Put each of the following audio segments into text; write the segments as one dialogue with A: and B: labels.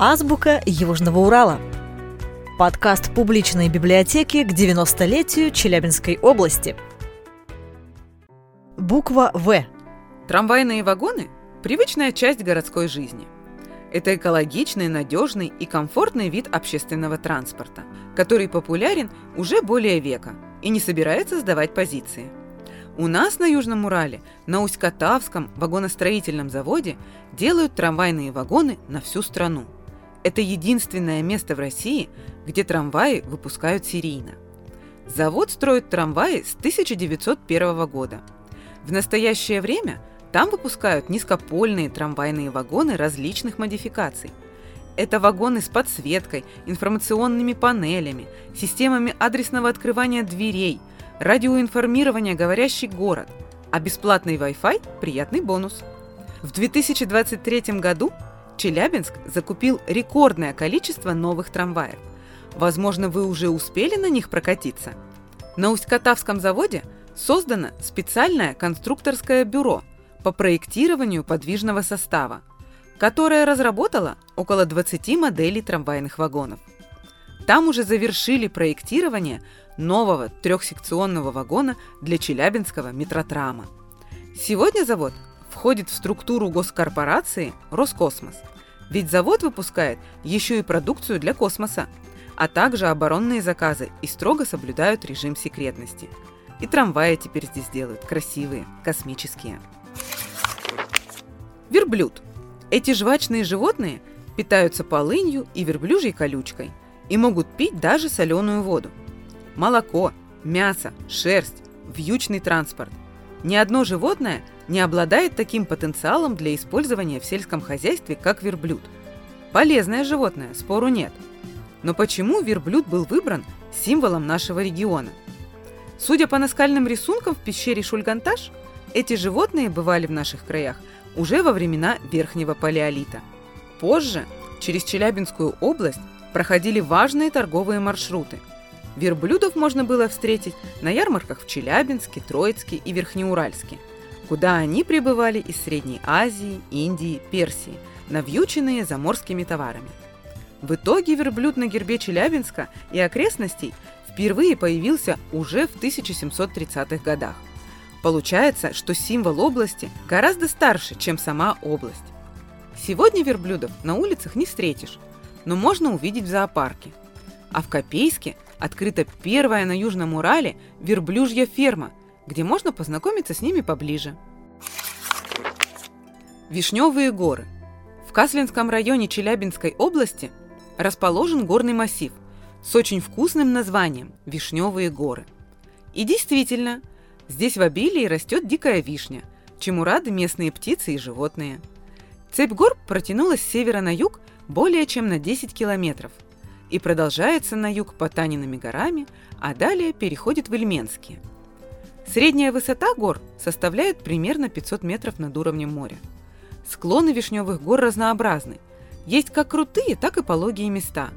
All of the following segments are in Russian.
A: Азбука Южного Урала. Подкаст публичной библиотеки к 90-летию Челябинской области. Буква В.
B: Трамвайные вагоны – привычная часть городской жизни. Это экологичный, надежный и комфортный вид общественного транспорта, который популярен уже более века и не собирается сдавать позиции – у нас на Южном Урале, на Усть-Катавском вагоностроительном заводе делают трамвайные вагоны на всю страну. Это единственное место в России, где трамваи выпускают серийно. Завод строит трамваи с 1901 года. В настоящее время там выпускают низкопольные трамвайные вагоны различных модификаций. Это вагоны с подсветкой, информационными панелями, системами адресного открывания дверей – радиоинформирование «Говорящий город», а бесплатный Wi-Fi – приятный бонус. В 2023 году Челябинск закупил рекордное количество новых трамваев. Возможно, вы уже успели на них прокатиться. На Усть-Катавском заводе создано специальное конструкторское бюро по проектированию подвижного состава, которое разработало около 20 моделей трамвайных вагонов. Там уже завершили проектирование нового трехсекционного вагона для Челябинского метротрама. Сегодня завод входит в структуру госкорпорации «Роскосмос», ведь завод выпускает еще и продукцию для космоса, а также оборонные заказы и строго соблюдают режим секретности. И трамваи теперь здесь делают красивые, космические. Верблюд. Эти жвачные животные питаются полынью и верблюжьей колючкой и могут пить даже соленую воду – молоко, мясо, шерсть, вьючный транспорт. Ни одно животное не обладает таким потенциалом для использования в сельском хозяйстве, как верблюд. Полезное животное, спору нет. Но почему верблюд был выбран символом нашего региона? Судя по наскальным рисункам в пещере Шульганташ, эти животные бывали в наших краях уже во времена Верхнего Палеолита. Позже через Челябинскую область проходили важные торговые маршруты – Верблюдов можно было встретить на ярмарках в Челябинске, Троицке и Верхнеуральске, куда они прибывали из Средней Азии, Индии, Персии, навьюченные заморскими товарами. В итоге верблюд на гербе Челябинска и окрестностей впервые появился уже в 1730-х годах. Получается, что символ области гораздо старше, чем сама область. Сегодня верблюдов на улицах не встретишь, но можно увидеть в зоопарке. А в Копейске – открыта первая на Южном Урале верблюжья ферма, где можно познакомиться с ними поближе. Вишневые горы. В Каслинском районе Челябинской области расположен горный массив с очень вкусным названием «Вишневые горы». И действительно, здесь в обилии растет дикая вишня, чему рады местные птицы и животные. Цепь гор протянулась с севера на юг более чем на 10 километров – и продолжается на юг по Таниными горами, а далее переходит в Ильменские. Средняя высота гор составляет примерно 500 метров над уровнем моря. Склоны Вишневых гор разнообразны. Есть как крутые, так и пологие места,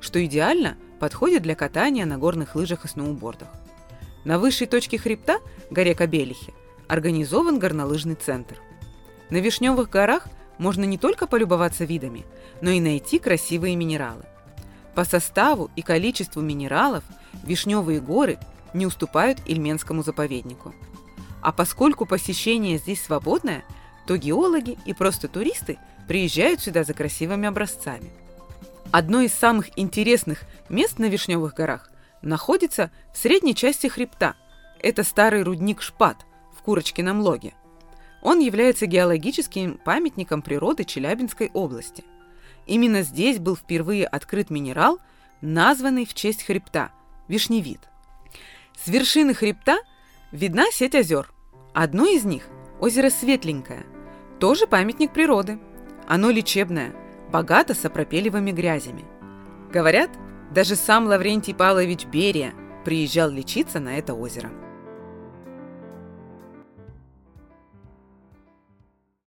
B: что идеально подходит для катания на горных лыжах и сноубордах. На высшей точке хребта, горе Кабелихе, организован горнолыжный центр. На Вишневых горах можно не только полюбоваться видами, но и найти красивые минералы. По составу и количеству минералов Вишневые горы не уступают Ильменскому заповеднику. А поскольку посещение здесь свободное, то геологи и просто туристы приезжают сюда за красивыми образцами. Одно из самых интересных мест на Вишневых горах находится в средней части хребта. Это старый рудник Шпат в Курочкином логе. Он является геологическим памятником природы Челябинской области – Именно здесь был впервые открыт минерал, названный в честь хребта – вишневид. С вершины хребта видна сеть озер. Одно из них – озеро Светленькое, тоже памятник природы. Оно лечебное, богато сапропелевыми грязями. Говорят, даже сам Лаврентий Павлович Берия приезжал лечиться на это озеро.